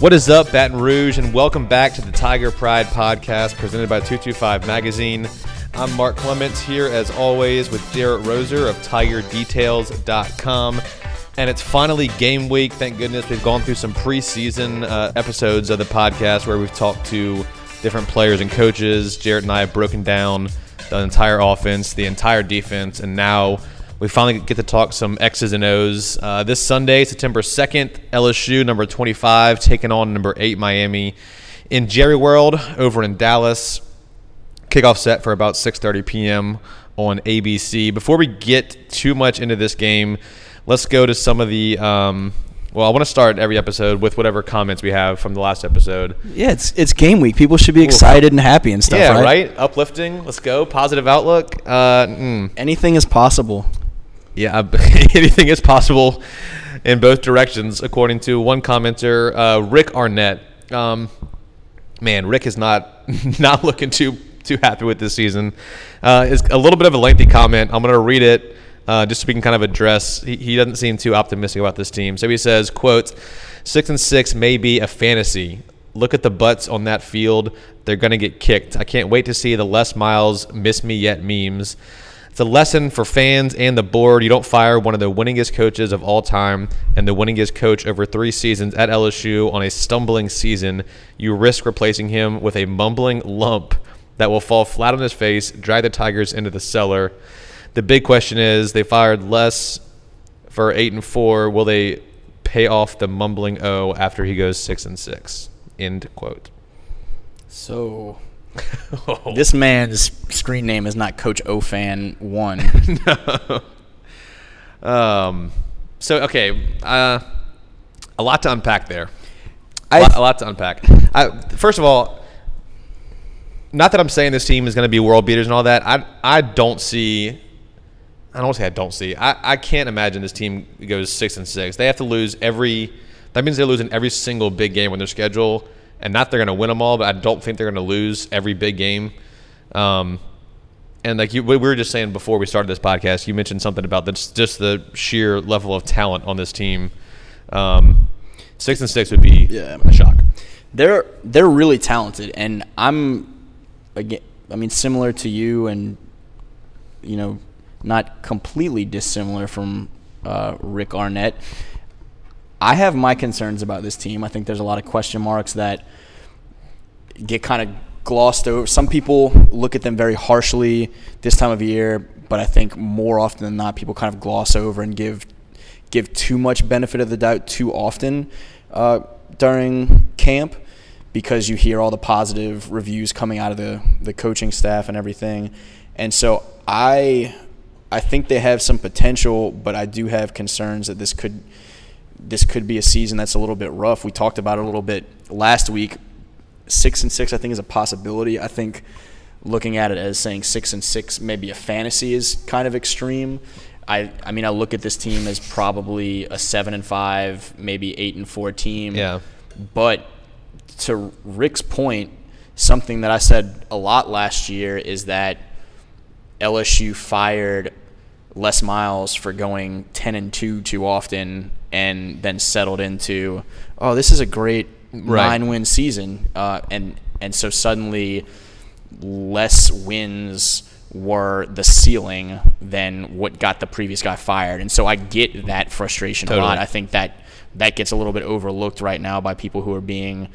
What is up, Baton Rouge, and welcome back to the Tiger Pride podcast presented by 225 Magazine. I'm Mark Clements here, as always, with Jarrett Roser of TigerDetails.com. And it's finally game week. Thank goodness we've gone through some preseason uh, episodes of the podcast where we've talked to different players and coaches. Jarrett and I have broken down the entire offense, the entire defense, and now we finally get to talk some X's and O's. Uh, this Sunday, September 2nd, LSU, number 25, taking on number 8, Miami, in Jerry World over in Dallas. Kickoff set for about 6.30 p.m. on ABC. Before we get too much into this game, let's go to some of the um, well, I want to start every episode with whatever comments we have from the last episode. Yeah, it's it's game week. People should be excited and happy and stuff. Yeah, right? right? Uplifting. Let's go. Positive outlook. Uh, mm. Anything is possible. Yeah, anything is possible in both directions, according to one commenter, uh, Rick Arnett. Um, man, Rick is not not looking too too happy with this season. Uh, it's a little bit of a lengthy comment. I'm going to read it uh, just so we can kind of address. He, he doesn't seem too optimistic about this team. So he says, "quote Six and six may be a fantasy. Look at the butts on that field. They're going to get kicked. I can't wait to see the Les Miles miss me yet memes." It's a lesson for fans and the board. You don't fire one of the winningest coaches of all time and the winningest coach over three seasons at LSU on a stumbling season. You risk replacing him with a mumbling lump that will fall flat on his face, drag the Tigers into the cellar. The big question is they fired Les for eight and four. Will they pay off the mumbling O after he goes six and six? End quote. So this man's screen name is not Coach Ofan one. no. Um. So okay, uh, a lot to unpack there. A lot, a lot to unpack. I, first of all, not that I'm saying this team is going to be world beaters and all that. I I don't see. I don't say I don't see. I, I can't imagine this team goes six and six. They have to lose every. That means they're losing every single big game on their schedule and not they're going to win them all, but I don't think they're going to lose every big game. Um, and like you, we were just saying before we started this podcast, you mentioned something about the, just the sheer level of talent on this team. Um, six and six would be yeah. a shock. They're they're really talented, and I'm again. I mean, similar to you, and you know, not completely dissimilar from uh, Rick Arnett. I have my concerns about this team. I think there's a lot of question marks that get kind of glossed over. Some people look at them very harshly this time of year, but I think more often than not, people kind of gloss over and give give too much benefit of the doubt too often uh, during camp because you hear all the positive reviews coming out of the the coaching staff and everything. And so I I think they have some potential, but I do have concerns that this could this could be a season that's a little bit rough. We talked about it a little bit last week. Six and six, I think, is a possibility. I think looking at it as saying six and six, maybe a fantasy, is kind of extreme. I, I mean, I look at this team as probably a seven and five, maybe eight and four team. Yeah. But to Rick's point, something that I said a lot last year is that LSU fired Les Miles for going ten and two too often and then settled into, oh, this is a great right. nine win season, uh, and and so suddenly less wins were the ceiling than what got the previous guy fired, and so I get that frustration totally. a lot. I think that that gets a little bit overlooked right now by people who are being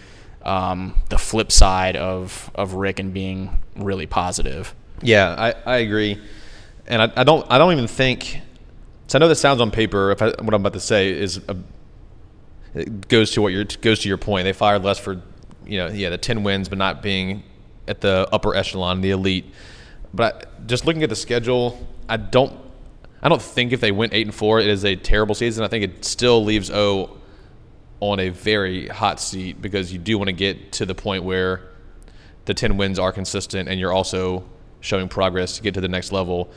um, the flip side of of Rick and being really positive. Yeah, I, I agree, and I, I don't I don't even think so I know this sounds on paper. If I, what I'm about to say is a, it goes to what your goes to your point. They fired Les for you know yeah the ten wins, but not being at the upper echelon, the elite. But I, just looking at the schedule, I don't I don't think if they went eight and four, it is a terrible season. I think it still leaves O on a very hot seat because you do want to get to the point where the ten wins are consistent and you're also showing progress to get to the next level.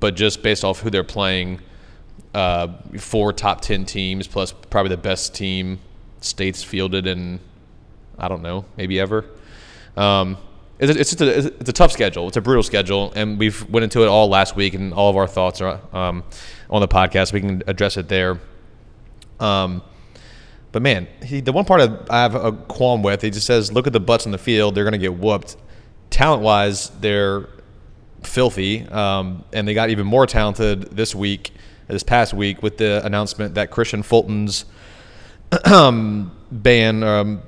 But just based off who they're playing uh, four top 10 teams plus probably the best team states fielded in I don't know maybe ever. Um, it's, it's, just a, it's a tough schedule. It's a brutal schedule, and we've went into it all last week, and all of our thoughts are um, on the podcast. We can address it there. Um, but man, he, the one part of, I have a qualm with, he just says, look at the butts in the field. They're going to get whooped. Talent wise, they're filthy. Um, and they got even more talented this week, this past week, with the announcement that Kristian Fulton's ban, um,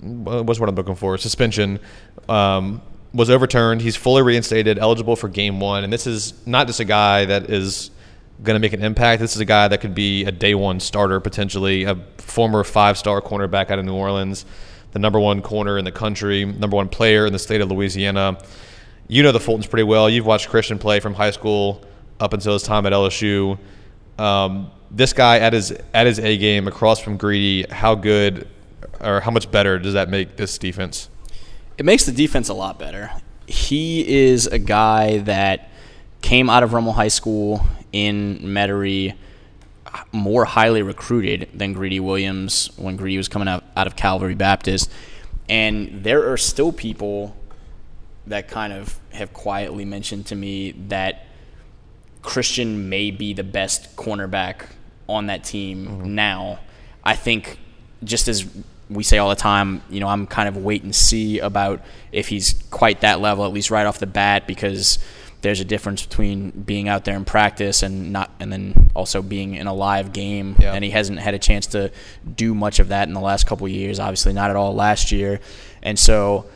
what I'm looking for, suspension, um, was overturned. He's fully reinstated, eligible for game one. And this is not just a guy that is going to make an impact. This is a guy that could be a day one starter potentially, a former five star cornerback out of New Orleans, the number one corner in the country, number one player in the state of Louisiana. You know the Fultons pretty well. You've watched Kristian play from high school up until his time at LSU. Um, this guy at his at his A game across from Greedy, how good or how much better does that make this defense? It makes the defense a lot better. He is a guy that came out of Rummel High School in Metairie more highly recruited than Greedy Williams when Greedy was coming out, out of Calvary Baptist. And there are still people that kind of have quietly mentioned to me that Kristian may be the best cornerback on that team mm-hmm. now. I think just as we say all the time, you know, I'm kind of wait and see about if he's quite that level, at least right off the bat, because – there's a difference between being out there in practice and not, and then also being in a live game. Yeah. And he hasn't had a chance to do much of that in the last couple years. Obviously, not at all last year. And so,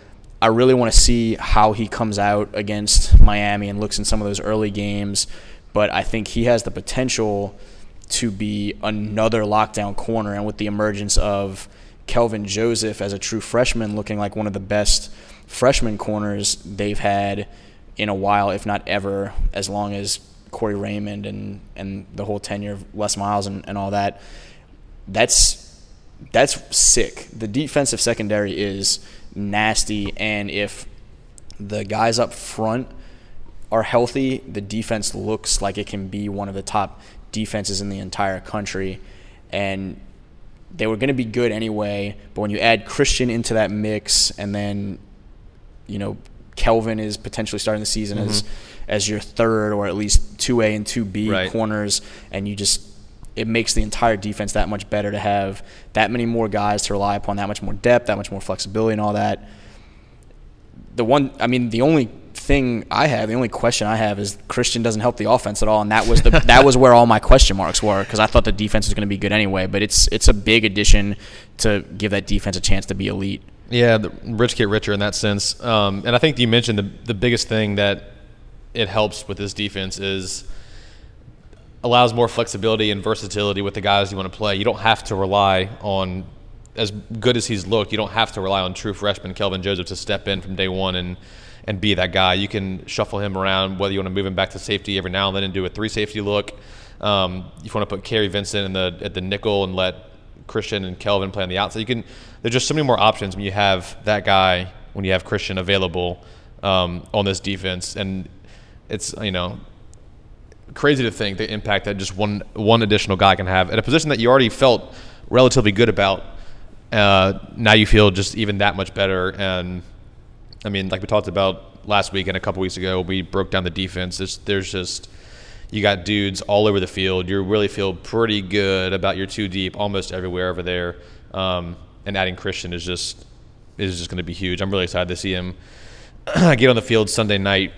I really want to see how he comes out against Miami and looks in some of those early games. But I think he has the potential to be another lockdown corner. And with the emergence of Kelvin Joseph as a true freshman, looking like one of the best freshman corners they've had in a while, if not ever, as long as Corey Raymond and, and the whole tenure of Les Miles and, and all that. That's that's sick. The defensive secondary is nasty, and if the guys up front are healthy, the defense looks like it can be one of the top defenses in the entire country. And they were going to be good anyway, but when you add Kristian into that mix and then, you know, Kelvin is potentially starting the season mm-hmm. as as your third or at least two A and two B right. corners, and you just it makes the entire defense that much better to have that many more guys to rely upon, that much more depth, that much more flexibility, and all that. The one, I mean, the only thing I have, the only question I have is Kristian doesn't help the offense at all, and that was the that was where all my question marks were because I thought the defense was going to be good anyway. But it's it's a big addition to give that defense a chance to be elite. Yeah, the rich get richer in that sense. Um, and I think you mentioned the the biggest thing that it helps with this defense is allows more flexibility and versatility with the guys you want to play. You don't have to rely on as good as he's looked. You don't have to rely on true freshman Kelvin Joseph to step in from day one and and be that guy. You can shuffle him around whether you want to move him back to safety every now and then and do a three safety look. Um, if you want to put Kary Vincent in the at the nickel and let Kristian and Kelvin play on the outside. You can. There's just so many more options when you have that guy. When you have Kristian available um, on this defense, and it's you know crazy to think the impact that just one one additional guy can have at a position that you already felt relatively good about. Uh, now you feel just even that much better. And I mean, like we talked about last week and a couple weeks ago, we broke down the defense. There's, there's just you got dudes all over the field. You really feel pretty good about your two deep almost everywhere over there. Um, and adding Kristian is just is just going to be huge. I'm really excited to see him get on the field Sunday night.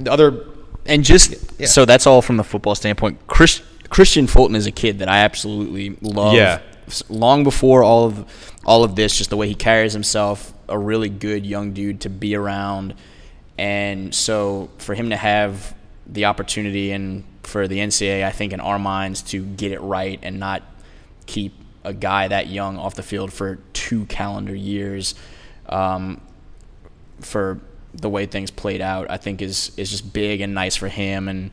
The other and just yeah. so that's all from the football standpoint. Chris, Kristian Fulton is a kid that I absolutely love. Yeah. Long before all of all of this, just the way he carries himself, a really good young dude to be around, and so for him to have the opportunity and for the NCAA, I think, in our minds, to get it right and not keep a guy that young off the field for two calendar years. Um, for the way things played out, I think is is just big and nice for him and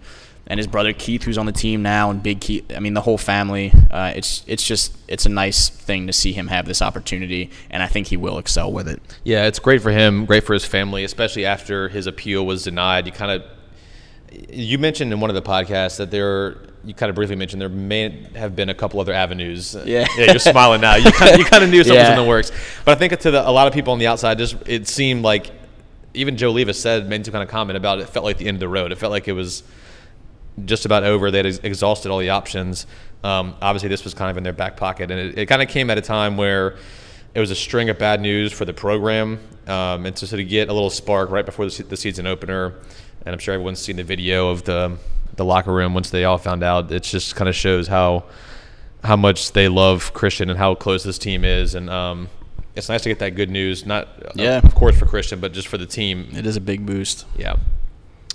and his brother Keith, who's on the team now, and Big Keith. I mean, the whole family. Uh, it's it's just it's a nice thing to see him have this opportunity, and I think he will excel with it. Yeah, it's great for him, great for his family, especially after his appeal was denied. You kind of you mentioned in one of the podcasts that there, you kind of briefly mentioned there may have been a couple other avenues. Yeah, yeah you're smiling now. You kind, of, you kind of knew something yeah. was in the works, but I think to the, a lot of people on the outside, just it seemed like even Joe Alleva's said made some kind of comment about it. Felt like the end of the road. It felt like it was just about over. They had ex- exhausted all the options. Um, obviously, this was kind of in their back pocket, and it, it kind of came at a time where it was a string of bad news for the program, um, and to sort of get a little spark right before the, se- the season opener. And I'm sure everyone's seen the video of the the locker room once they all found out. It just kind of shows how how much they love Kristian and how close this team is, and um, it's nice to get that good news. Not, uh, Yeah. of course, for Kristian, but just for the team. It is a big boost. Yeah.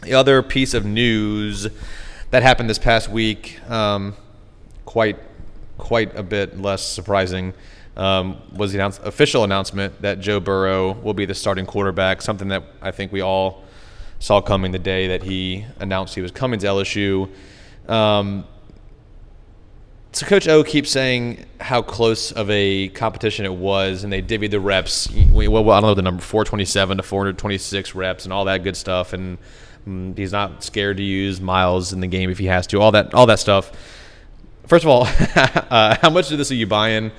The other piece of news that happened this past week, um, quite quite a bit less surprising, um, was the announce- official announcement that Joe Burrow will be the starting quarterback. Something that I think we all saw coming the day that he announced he was coming to LSU. Um, so Coach O keeps saying how close of a competition it was, and they divvied the reps. Well, I don't know the number, 427 to 426 reps, and all that good stuff. And he's not scared to use Myles in the game if he has to. All that, all that stuff. First of all, uh, how much of this are you buying?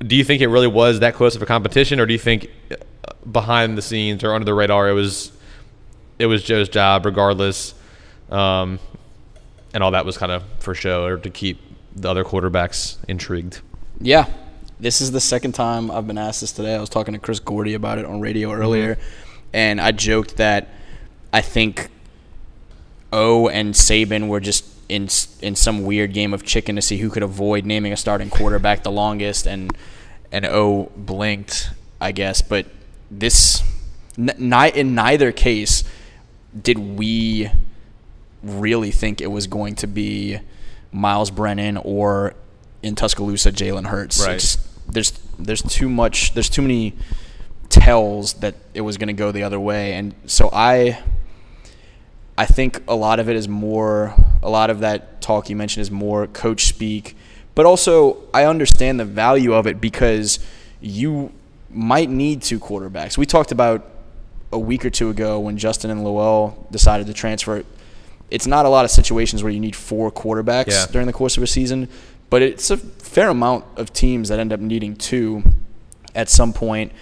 Do you think it really was that close of a competition, or do you think uh, behind the scenes or under the radar it was it was Joe's job regardless, um, and all that was kind of for show or to keep the other quarterbacks intrigued? Yeah. This is the second time I've been asked this today. I was talking to Chris Gordy about it on radio earlier, and I joked that I think O and Saban were just in in some weird game of chicken to see who could avoid naming a starting quarterback the longest, and and O blinked, I guess. But this, n- in neither case, did we really think it was going to be Myles Brennan or in Tuscaloosa Jalen Hurts. Right. just- there's there's too much. There's too many tells that it was going to go the other way, and so I. I think a lot of it is more, a lot of that talk you mentioned is more coach speak, but also I understand the value of it because you might need two quarterbacks. We talked about a week or two ago when Justin and Lowell decided to transfer. It's not a lot of situations where you need four quarterbacks Yeah. during the course of a season, but it's a fair amount of teams that end up needing two at some point,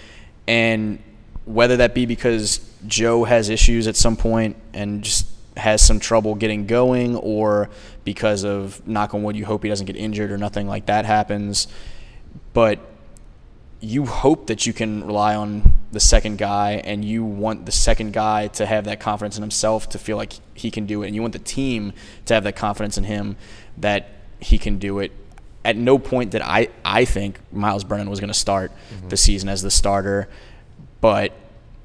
and whether that be because Joe has issues at some point and just has some trouble getting going, or because of knock on wood, you hope he doesn't get injured or nothing like that happens. But you hope that you can rely on the second guy and you want the second guy to have that confidence in himself to feel like he can do it. And you want the team to have that confidence in him that he can do it. At no point did i i think myles brennan was going to start mm-hmm. the season as the starter but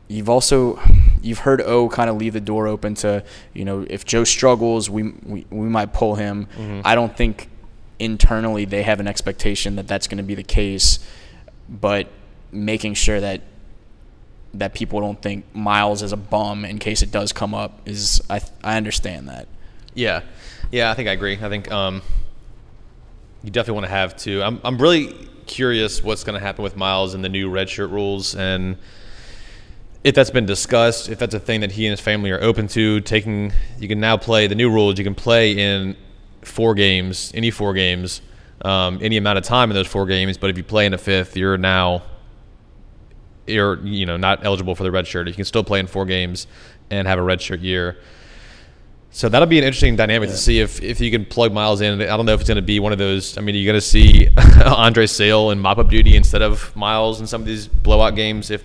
you've also you've heard O kind of leave the door open to you know if Joe struggles we we, we might pull him. I don't think internally they have an expectation that that's going to be the case, but making sure that that people don't think Myles is a bum in case it does come up is I I understand that. Yeah, yeah, I think I agree. I think um, you definitely want to have two. I'm I'm really curious what's going to happen with Myles and the new redshirt rules, and if that's been discussed, if that's a thing that he and his family are open to. Taking, you can now play the new rules. You can play in four games, any four games, um, any amount of time in those four games. But if you play in a fifth, you're now you're you know not eligible for the red shirt. You can still play in four games and have a red shirt year. So that'll be an interesting dynamic to see if, if you can plug Myles in. I don't know if it's going to be one of those. I mean, you're going to see Andre Sale in mop up duty instead of Myles in some of these blowout games if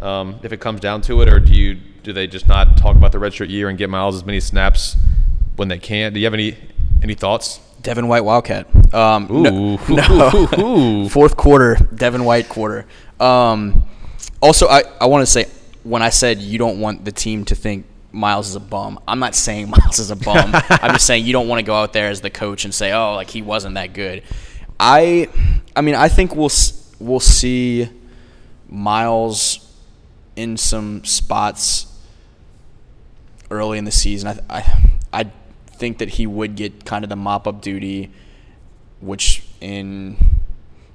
um, if it comes down to it, or do you do they just not talk about the redshirt year and get Myles as many snaps when they can? Do you have any any thoughts? Devin White Wildcat. Um, no- Ooh. no. Ooh. Fourth quarter, Devin White quarter. Um, also, I, I want to say when I said you don't want the team to think Myles is a bum, I'm not saying Myles is a bum. I'm just saying you don't want to go out there as the coach and say, oh, like he wasn't that good. I, I mean, I think we'll we'll see Myles in some spots early in the season. I, I, I think that he would get kind of the mop up duty, which in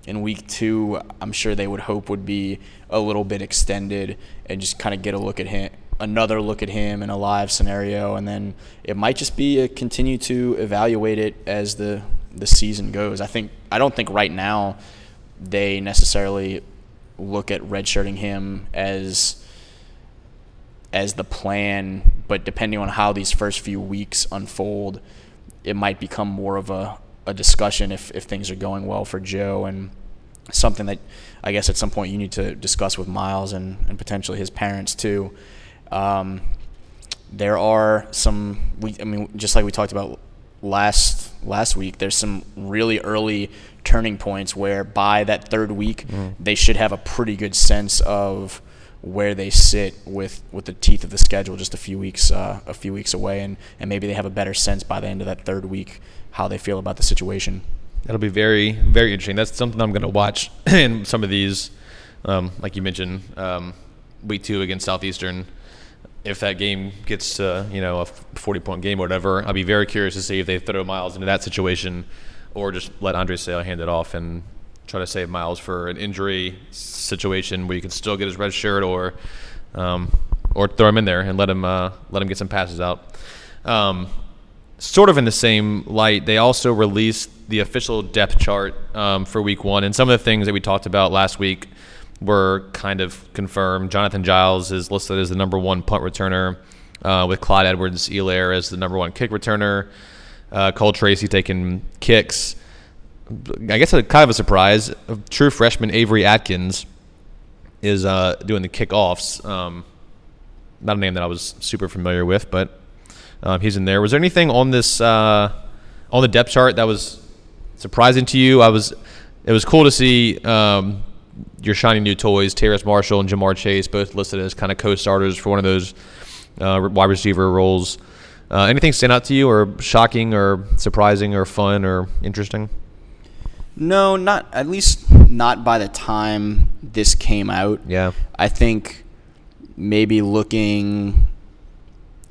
in week two, I'm sure they would hope would be a little bit extended and just kind of get a look at him, another look at him in a live scenario, and then it might just be a continue to evaluate it as the the season goes. I think I don't think right now they necessarily look at redshirting him as as the plan, but depending on how these first few weeks unfold, it might become more of a, a discussion if, if things are going well for Joe and something that I guess at some point you need to discuss with Myles and, and potentially his parents too. Um, there are some we I mean just like we talked about last last week there's some really early turning points where by that third week mm. they should have a pretty good sense of where they sit with, with the teeth of the schedule just a few weeks uh, a few weeks away and, and maybe they have a better sense by the end of that third week how they feel about the situation. That'll be very very interesting. That's something I'm going to watch in some of these, um, like you mentioned, um, week two against Southeastern. If that game gets to you know a 40 point game or whatever, I'll be very curious to see if they throw Myles into that situation, or just let Andre Sale hand it off and try to save Myles for an injury situation where you can still get his red shirt, or um, or throw him in there and let him uh, let him get some passes out. Um, sort of in the same light, they also released the official depth chart um, for Week One, and some of the things that we talked about last week were kind of confirmed. Jonathan Giles is listed as the number one punt returner, uh, with Clyde Edwards-Helaire as the number one kick returner. Uh, Cole Tracy taking kicks. I guess a kind of a surprise. True freshman Avery Atkins is uh, doing the kickoffs. Um, not a name that I was super familiar with, but um, he's in there. Was there anything on this uh, on the depth chart that was surprising to you? I was. It was cool to see um, your shiny new toys, Terrace Marshall and Ja'Marr Chase, both listed as kind of co-starters for one of those uh, wide receiver roles. Uh, anything stand out to you, or shocking, or surprising, or fun, or interesting? No, not at least not by the time this came out. Yeah. I think maybe looking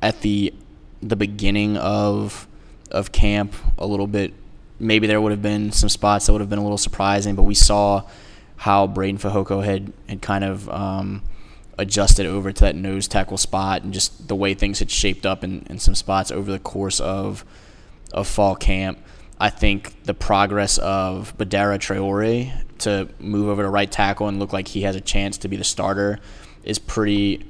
at the the beginning of of camp a little bit maybe there would have been some spots that would have been a little surprising, but we saw how Breiden Fehoko had had kind of um, adjusted over to that nose tackle spot and just the way things had shaped up in, in some spots over the course of of fall camp. I think the progress of Badara Traore to move over to right tackle and look like he has a chance to be the starter is pretty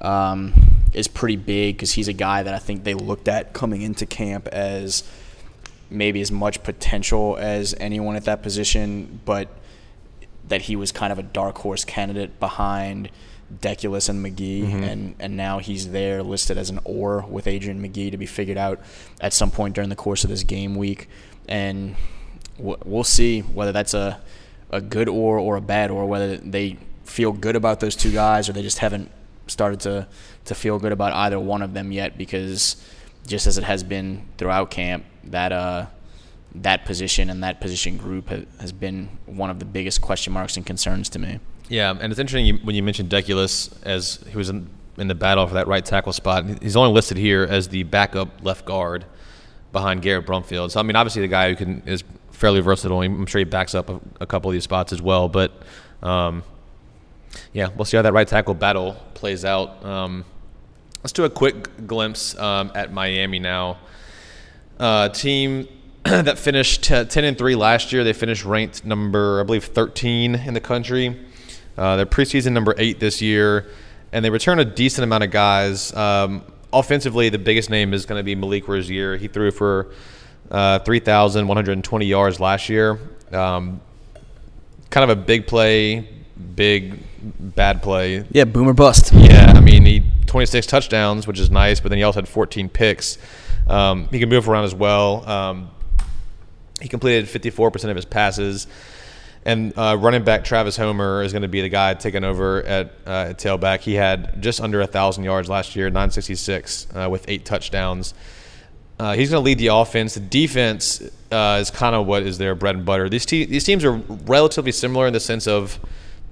um, is pretty big because he's a guy that I think they looked at coming into camp as maybe as much potential as anyone at that position, but that he was kind of a dark horse candidate behind Deculus and Magee, mm-hmm. and and now he's there listed as an or with Adrian Magee to be figured out at some point during the course of this game week and we'll see whether that's a a good or or a bad or whether they feel good about those two guys or they just haven't started to to feel good about either one of them yet because just as it has been throughout camp that uh that position and that position group has been one of the biggest question marks and concerns to me. Yeah, and it's interesting when you mentioned Deculus as he was in, in the battle for that right tackle spot. He's only listed here as the backup left guard behind Garrett Brumfield. So I mean, obviously the guy who can is fairly versatile. I'm sure he backs up a, a couple of these spots as well. But um, yeah, we'll see how that right tackle battle plays out. Um, let's do a quick glimpse um, at Miami now. Uh, team that finished t- 10 and 3 last year. They finished ranked number, I believe, 13 in the country. Uh, they're preseason number eight this year, and they return a decent amount of guys. Um, offensively, the biggest name is going to be Malik Rosier. He threw for uh, 3,120 yards last year. Um, kind of a big play, big bad play. Yeah, boomer bust. Yeah, I mean, he 26 touchdowns, which is nice, but then he also had 14 picks. Um, he can move around as well. Um, he completed 54% of his passes. And uh, running back Travis Homer is going to be the guy taking over at, uh, at tailback. He had just under a thousand yards last year, 966 uh, with eight touchdowns. Uh, he's going to lead the offense. The defense uh, is kind of what is their bread and butter. These te- these teams are relatively similar in the sense of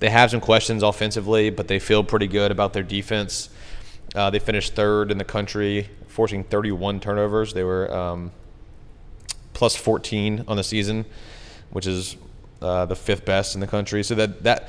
they have some questions offensively, but they feel pretty good about their defense. Uh, they finished third in the country, forcing 31 turnovers. They were um, plus 14 on the season, which is uh, the fifth best in the country. So that that.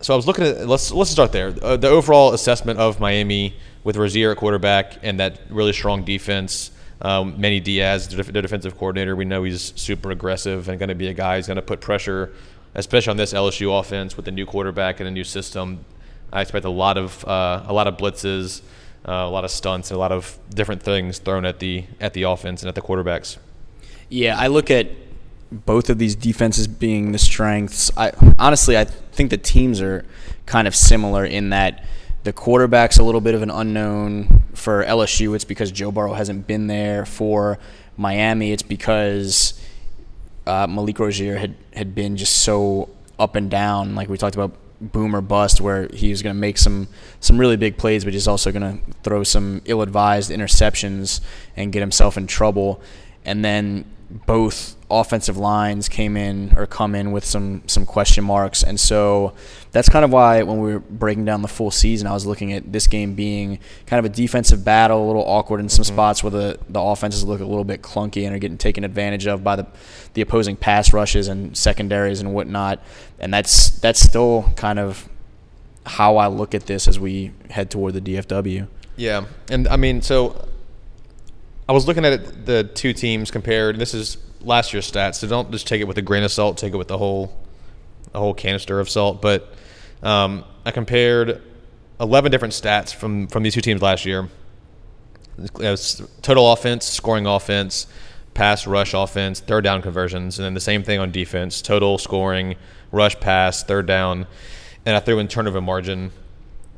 So I was looking at let's let's start there. Uh, the overall assessment of Miami with Rosier at quarterback and that really strong defense. Um, Manny Diaz, the defensive coordinator, we know he's super aggressive and going to be a guy who's going to put pressure, especially on this LSU offense with the new quarterback and a new system. I expect a lot of uh, a lot of blitzes, uh, a lot of stunts, a lot of different things thrown at the at the offense and at the quarterbacks. Yeah, I look at both of these defenses being the strengths. I honestly, I think the teams are kind of similar in that the quarterback's a little bit of an unknown for LSU. It's because Joe Burrow hasn't been there. For Miami, it's because uh, Malik Rosier had had been just so up and down. Like we talked about, boom or bust, where he's going to make some some really big plays, but he's also going to throw some ill-advised interceptions and get himself in trouble. And then both offensive lines came in or come in with some some question marks, and so that's kind of why when we were breaking down the full season, I was looking at this game being kind of a defensive battle, a little awkward in some mm-hmm. spots where the the offenses look a little bit clunky and are getting taken advantage of by the the opposing pass rushes and secondaries and whatnot, and that's that's still kind of how I look at this as we head toward the DFW. Yeah, and I mean, so I was looking at it, the two teams compared. This is last year's stats, so don't just take it with a grain of salt. Take it with the whole, a whole canister of salt. But um, I compared 11 different stats from from these two teams last year. total offense, scoring offense, pass rush offense, third down conversions, and then the same thing on defense: total scoring, rush pass, third down, and I threw in turnover margin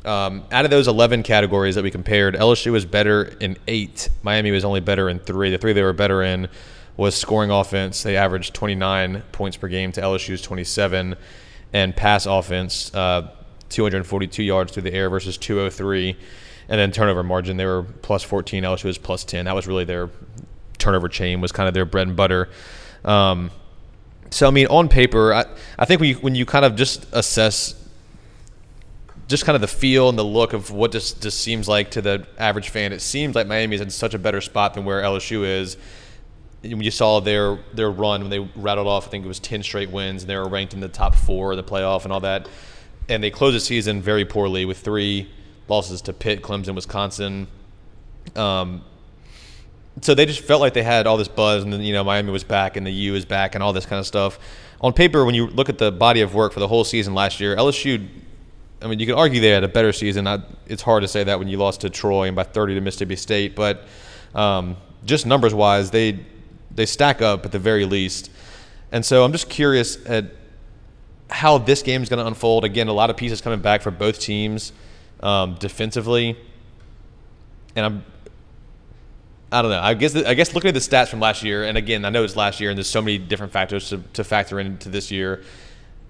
um, out of those 11 categories that we compared, LSU was better in eight. Miami was only better in three. The three they were better in was scoring offense. They averaged 29 points per game to LSU's 27, and pass offense, uh, 242 yards through the air versus 203. And then turnover margin, they were plus 14. LSU was plus 10. That was really their turnover chain was kind of their bread and butter. Um, so I mean, on paper, I, I think when you, when you kind of just assess just kind of the feel and the look of what this just seems like to the average fan. It seems like Miami is in such a better spot than where LSU is. When you saw their their run when they rattled off, I think it was ten straight wins, and they were ranked in the top four of the playoff and all that. And they closed the season very poorly with three losses to Pitt, Clemson, Wisconsin. Um, so they just felt like they had all this buzz, and then you know Miami was back, and the U is back, and all this kind of stuff. On paper, when you look at the body of work for the whole season last year, LSU I mean, you could argue they had a better season. I, it's hard to say that when you lost to Troy and by 30 to Mississippi State, but um, just numbers wise, they they stack up at the very least. And so I'm just curious at how this game is going to unfold. Again, a lot of pieces coming back for both teams um, defensively, and I'm I don't know. I guess I guess looking at the stats from last year, and again, I know it's last year, and there's so many different factors to, to factor into this year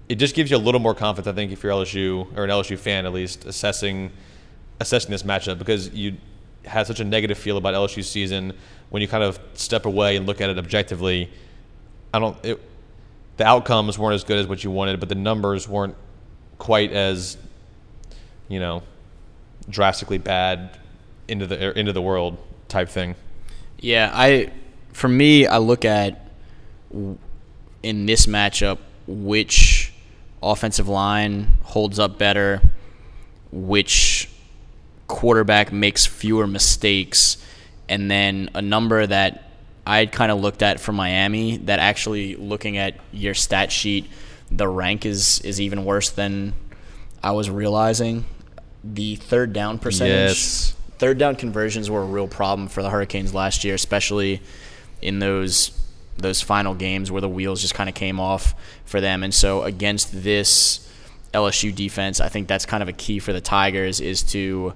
it just gives you a little more confidence, I think, if you're LSU or an LSU fan at least, assessing assessing this matchup because you had such a negative feel about LSU's season. When you kind of step away and look at it objectively, I don't. It, the outcomes weren't as good as what you wanted, but the numbers weren't quite as, you know, drastically bad into the into the world type thing. Yeah, I for me, I look at in this matchup which offensive line holds up better, which quarterback makes fewer mistakes, and then a number that I kind of looked at for Miami that actually looking at your stat sheet, the rank is is even worse than I was realizing. The third down percentage, yes. third down conversions were a real problem for the Hurricanes last year, especially in those those final games where the wheels just kind of came off for them. And so against this LSU defense, I think that's kind of a key for the Tigers is to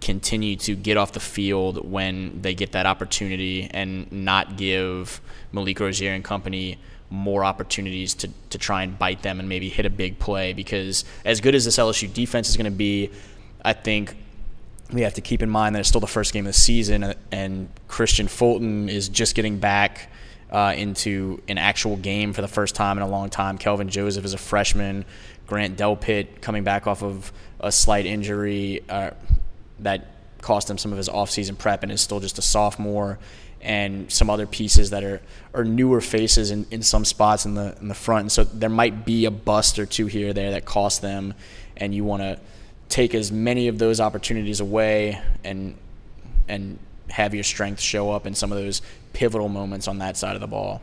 continue to get off the field when they get that opportunity and not give Malik Rosier and company more opportunities to, to try and bite them and maybe hit a big play because as good as this LSU defense is going to be, I think we have to keep in mind that it's still the first game of the season uh, and Kristian Fulton is just getting back – uh, into an actual game for the first time in a long time. Kelvin Joseph is a freshman. Grant Delpit coming back off of a slight injury uh, that cost him some of his offseason prep and is still just a sophomore. And some other pieces that are, are newer faces in, in some spots in the in the front. And so there might be a bust or two here or there that cost them, and you want to take as many of those opportunities away and and have your strength show up in some of those pivotal moments on that side of the ball.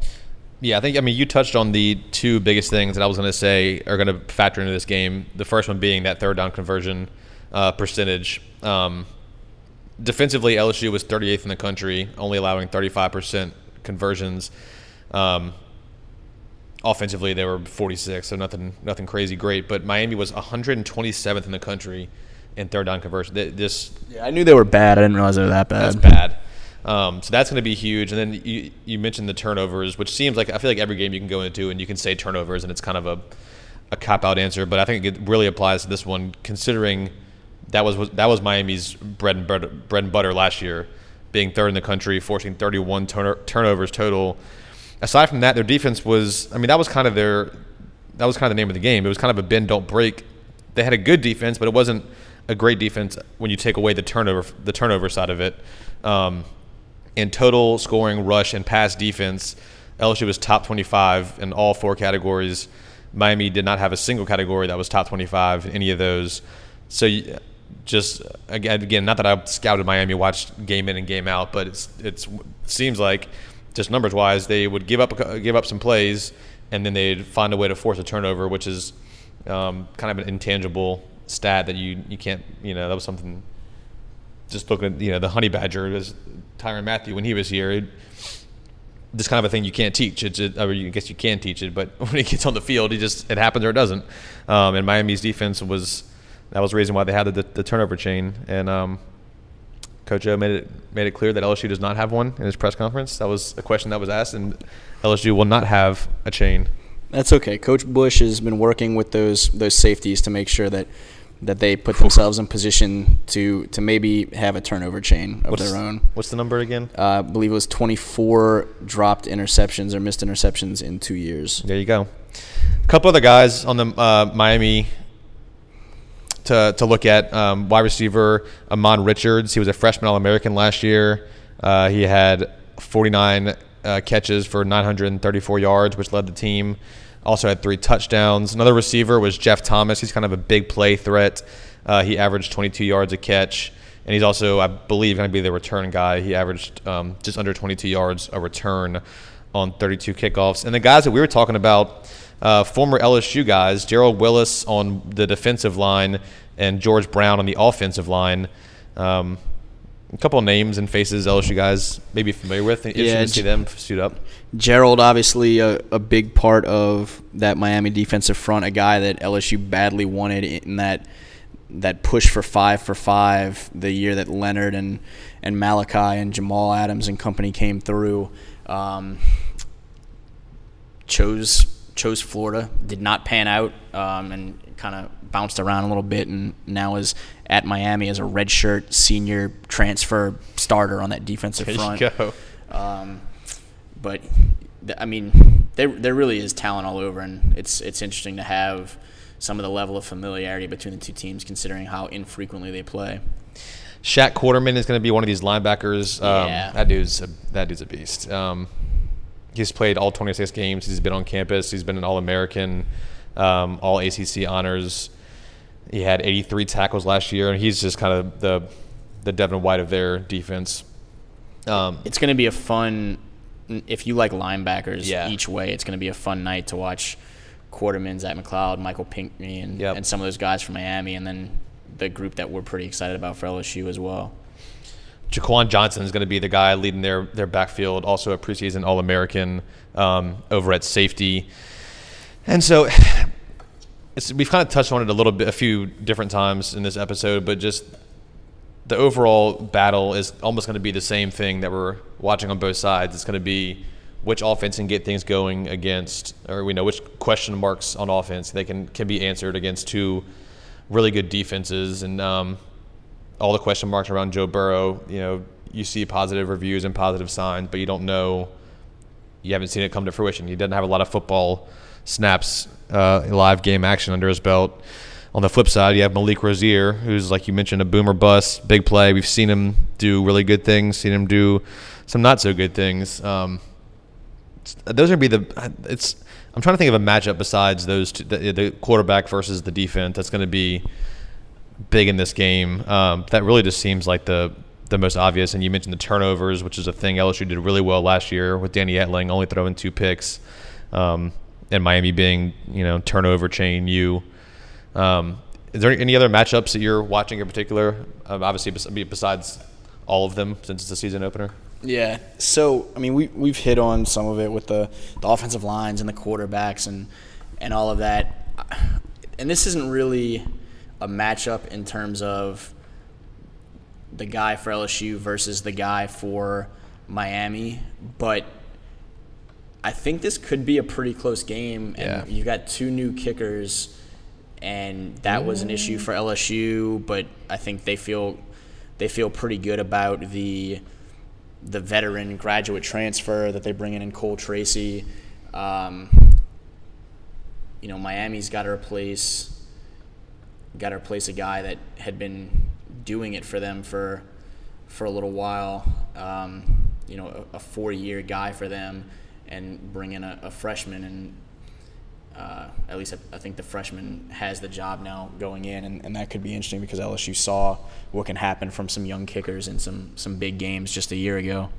Yeah, I think I mean you touched on the two biggest things that I was going to say are going to factor into this game. The first one being that third down conversion. uh, percentage. Um, defensively, LSU was 38th in the country, only allowing 35% conversions. Um, offensively, they were 46, so nothing nothing crazy great. But Miami was 127th in the country in third down conversion. This yeah, I knew they were bad. I didn't realize they were that bad. That's bad. Um, so that's going to be huge. And then you you mentioned the turnovers, which seems like I feel like every game you can go into and you can say turnovers, and it's kind of a a cop out answer. But I think it really applies to this one, considering that was that was Miami's bread and butter, bread and butter last year, being third in the country, forcing 31 turn- turnovers total. Aside from that, their defense was I mean that was kind of their that was kind of the name of the game. It was kind of a bend don't break. They had a good defense, but it wasn't a great defense when you take away the turnover the turnover side of it. Um, in total scoring, rush, and pass defense, LSU was top 25 in all four categories. Miami did not have a single category that was top 25 in any of those. So just again, not that I scouted Miami, watched game in and game out, but it's it's it seems like just numbers wise, they would give up give up some plays, and then they'd find a way to force a turnover, which is um, kind of an intangible stat that you you can't you know that was something. Just looking at you know the honey badger was Tyrann Mathieu when he was here. It, this kind of a thing you can't teach. It's a, I guess you can teach it, but when he gets on the field, he just it happens or it doesn't. Um, and Miami's defense was that was the reason why they had the, the turnover chain. And um, Coach O made it made it clear that LSU does not have one in his press conference. That was a question that was asked, and LSU will not have a chain. That's okay. Coach Busch has been working with those those safeties to make sure that that they put themselves in position to to maybe have a turnover chain of what's, their own. What's the number again? Uh, I believe it was 24 dropped interceptions or missed interceptions in two years. There you go. A couple other guys on the uh, Miami to, to look at. Um, wide receiver Ahmmon Richards. He was a freshman All American last year. Uh, he had 49 uh, catches for 934 yards, which led the team. Also had three touchdowns. Another receiver was Jeff Thomas. He's kind of a big play threat. Uh, he averaged 22 yards a catch. And he's also, I believe, going to be the return guy. He averaged um, just under 22 yards a return on 32 kickoffs. And the guys that we were talking about, uh, former LSU guys, Gerald Willis on the defensive line and George Brown on the offensive line. Um, a couple of names and faces LSU guys may be familiar with. Interesting yeah, to see them suit up. Gerald, obviously a, a, big part of that Miami defensive front, a guy that LSU badly wanted in that that push for five for five the year that Leonard and and Malachi and Jamal Adams and company came through. Um, chose chose Florida, did not pan out, um, and kind of bounced around a little bit, and now is at Miami as a redshirt senior transfer starter on that defensive there front. You go. Um, but I mean, there there really is talent all over, and it's it's interesting to have some of the level of familiarity between the two teams, considering how infrequently they play. Shaq Quarterman is going to be one of these linebackers. Um, yeah. that dude's a, that dude's a beast. Um, he's played all 26 games. He's been on campus. He's been an All American, um, All ACC honors. He had 83 tackles last year, and he's just kind of the the Devin White of their defense. Um, it's going to be a fun if you like linebackers yeah. each way. It's going to be a fun night to watch Quarterman, Zach McCloud, Michael Pinkney, and yep. and some of those guys from Miami, and then the group that we're pretty excited about for LSU as well. Jaquan Johnson is going to be the guy leading their their backfield, also a preseason All American um, over at safety, and so we've kind of touched on it a little bit, a few different times in this episode, but just the overall battle is almost going to be the same thing that we're watching on both sides. It's going to be which offense can get things going against, or we know which question marks on offense they can can be answered against two really good defenses, and um, all the question marks around Joe Burrow. You know, you see positive reviews and positive signs, but you don't know. You haven't seen it come to fruition. He doesn't have a lot of football snaps, uh, live game action under his belt. On the flip side, you have Malik Rosier, who's like you mentioned, a boomer bust, big play. We've seen him do really good things, seen him do some not so good things. Um, those are gonna be the. It's. I'm trying to think of a matchup besides those two, the, the quarterback versus the defense. That's going to be big in this game. Um, that really just seems like the the most obvious. And you mentioned the turnovers, which is a thing LSU did really well last year with Danny Etling, only throwing two picks. Um, and Miami being you know turnover chain you. Um, is there any other matchups that you're watching in particular? Um, obviously, besides all of them, since it's a season opener. Yeah. So I mean, we we've hit on some of it with the, the offensive lines and the quarterbacks and and all of that. And this isn't really a matchup in terms of the guy for LSU versus the guy for Miami, but I think this could be a pretty close game. And yeah. you got two new kickers, and that was an issue for LSU. But I think they feel they feel pretty good about the the veteran graduate transfer that they bring in in Cole Tracy. Um, you know, Miami's got to replace got to replace a guy that had been doing it for them for for a little while. Um, you know, a, a four year guy for them, and bring in a, a freshman and. Uh, at least I, I, think the freshman has the job now going in, and, and that could be interesting because LSU saw what can happen from some young kickers in some some big games just a year ago.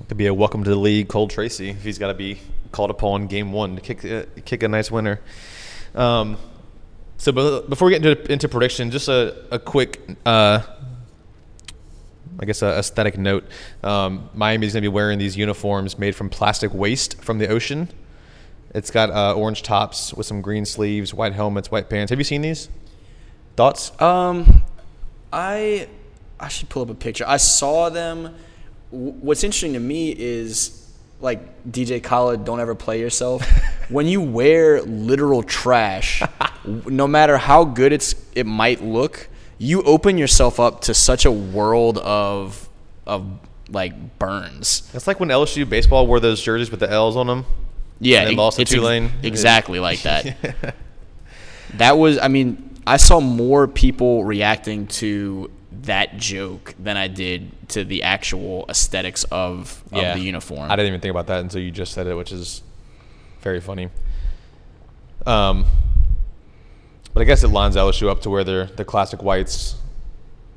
It could be a welcome to the league, Cole Tracy, if he's got to be called upon game one to kick uh, kick a nice winner. Um, so before we get into, into prediction, just a, a quick, uh, I guess, a aesthetic note. Um, Miami's going to be wearing these uniforms made from plastic waste from the ocean. It's got uh, orange tops with some green sleeves, white helmets, white pants. Have you seen these? Thoughts? Um, I I should pull up a picture. I saw them. What's interesting to me is like DJ Khaled, don't ever play yourself. when you wear literal trash, no matter how good it's it might look, you open yourself up to such a world of of like burns. It's like when LSU baseball wore those jerseys with the L's on them. Yeah, and lost it's Tulane. Ex- exactly like that. yeah. That was, I mean, I saw more people reacting to that joke than I did to the actual aesthetics of, of yeah. the uniform. I didn't even think about that until you just said it, which is very funny. Um, but I guess it lines LSU up to where they're the classic whites,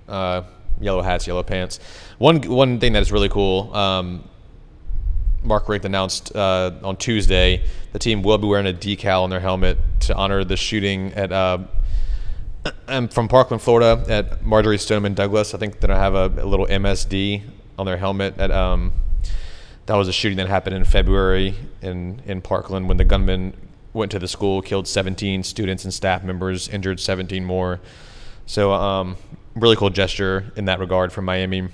uh, yellow hats, yellow pants. One one thing that is really cool. Um, Mark Richt announced uh, on Tuesday the team will be wearing a decal on their helmet to honor the shooting at uh, I'm from Parkland, Florida, at Marjory Stoneman Douglas. I think that I have a, a, little MSD on their helmet. At um, that was a shooting that happened in February in in Parkland when the gunman went to the school, killed 17 students and staff members, injured 17 more. So, um, really cool gesture in that regard from Miami.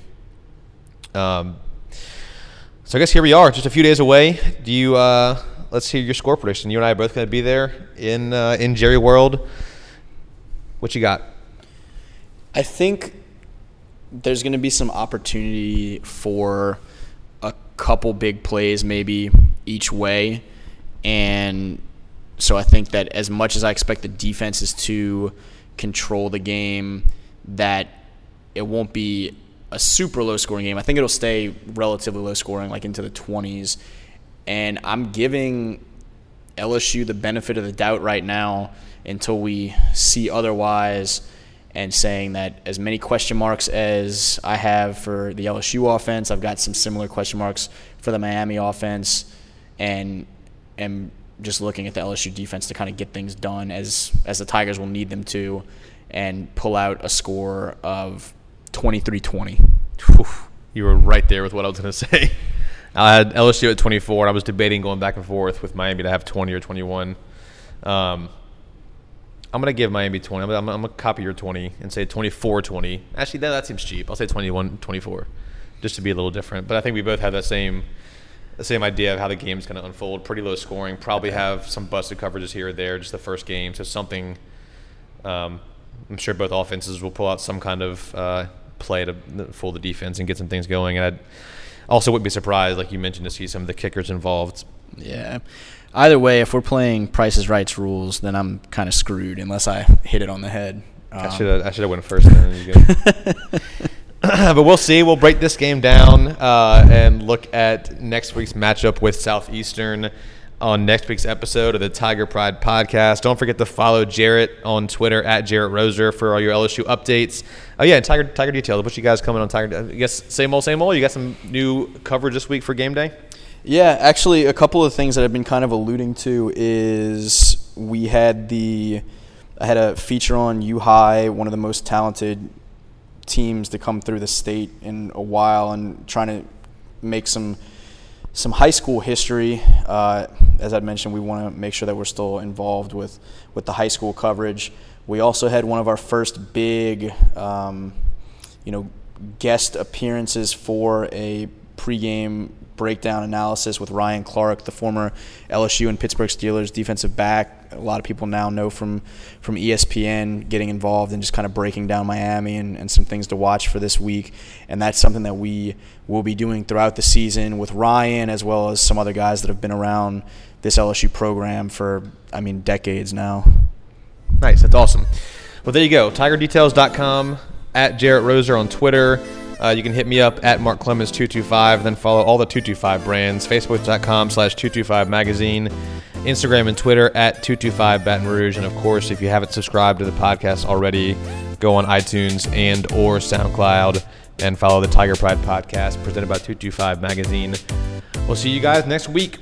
Um, so I guess here we are, just a few days away. Do you? Uh, let's hear your score prediction. You and I are both going to be there in uh, in Jerry World. What you got? I think there's going to be some opportunity for a couple big plays, maybe each way. And so I think that as much as I expect the defenses to control the game, that it won't be a super low scoring game. I think it'll stay relatively low scoring, like into the 20s. And I'm giving LSU the benefit of the doubt right now until we see otherwise and saying that as many question marks as I have for the LSU offense, I've got some similar question marks for the Miami offense and am just looking at the LSU defense to kind of get things done as as the Tigers will need them to and pull out a score of 23-20. You were right there with what I was going to say. I had LSU at 24 and I was debating going back and forth with Miami to have 20 or 21. Um, I'm going to give Miami 20. I'm, I'm, I'm going to copy your 20 and say 24 20. Actually, that, that seems cheap. I'll say 21 24 just to be a little different. But I think we both have that same the same idea of how the game's going to unfold. Pretty low scoring. Probably have some busted coverages here or there, just the first game. So something. Um, I'm sure both offenses will pull out some kind of uh, play to fool the defense and get some things going. And I also wouldn't be surprised, like you mentioned, to see some of the kickers involved. Yeah either way, if we're playing Price's Rights rules, then I'm kind of screwed unless I hit it on the head. Um, I should have I should have went first. but we'll see. We'll break this game down uh, and look at next week's matchup with Southeastern on next week's episode of the Tiger Pride podcast. Don't forget to follow Jarrett on Twitter at Jarrett Roser for all your LSU updates. Oh yeah, Tiger Tiger details. What you guys coming on Tiger? I guess same old, same old. You got some new coverage this week for game day. Yeah, actually, a couple of things that I've been kind of alluding to is we had the I had a feature on U High, one of the most talented teams to come through the state in a while, and trying to make some some high school history. Uh, as I mentioned, we want to make sure that we're still involved with with the high school coverage. We also had one of our first big, um, you know, guest appearances for a pregame breakdown analysis with Ryan Clark, the former LSU and Pittsburgh Steelers defensive back. A lot of people now know from from ESPN getting involved and just kind of breaking down Miami and, and some things to watch for this week. And that's something that we will be doing throughout the season with Ryan as well as some other guys that have been around this LSU program for, I mean, decades now. Nice. That's awesome. Well, there you go. TigerDetails.com at Jarrett Roser on Twitter. Uh, you can hit me up at Mark Clemens 225 then follow all the 225 brands, Facebook.com slash 225 magazine, Instagram and Twitter at 225 Baton Rouge. And of course, if you haven't subscribed to the podcast already, go on iTunes and or SoundCloud and follow the Tiger Pride podcast presented by 225 Magazine. We'll see you guys next week.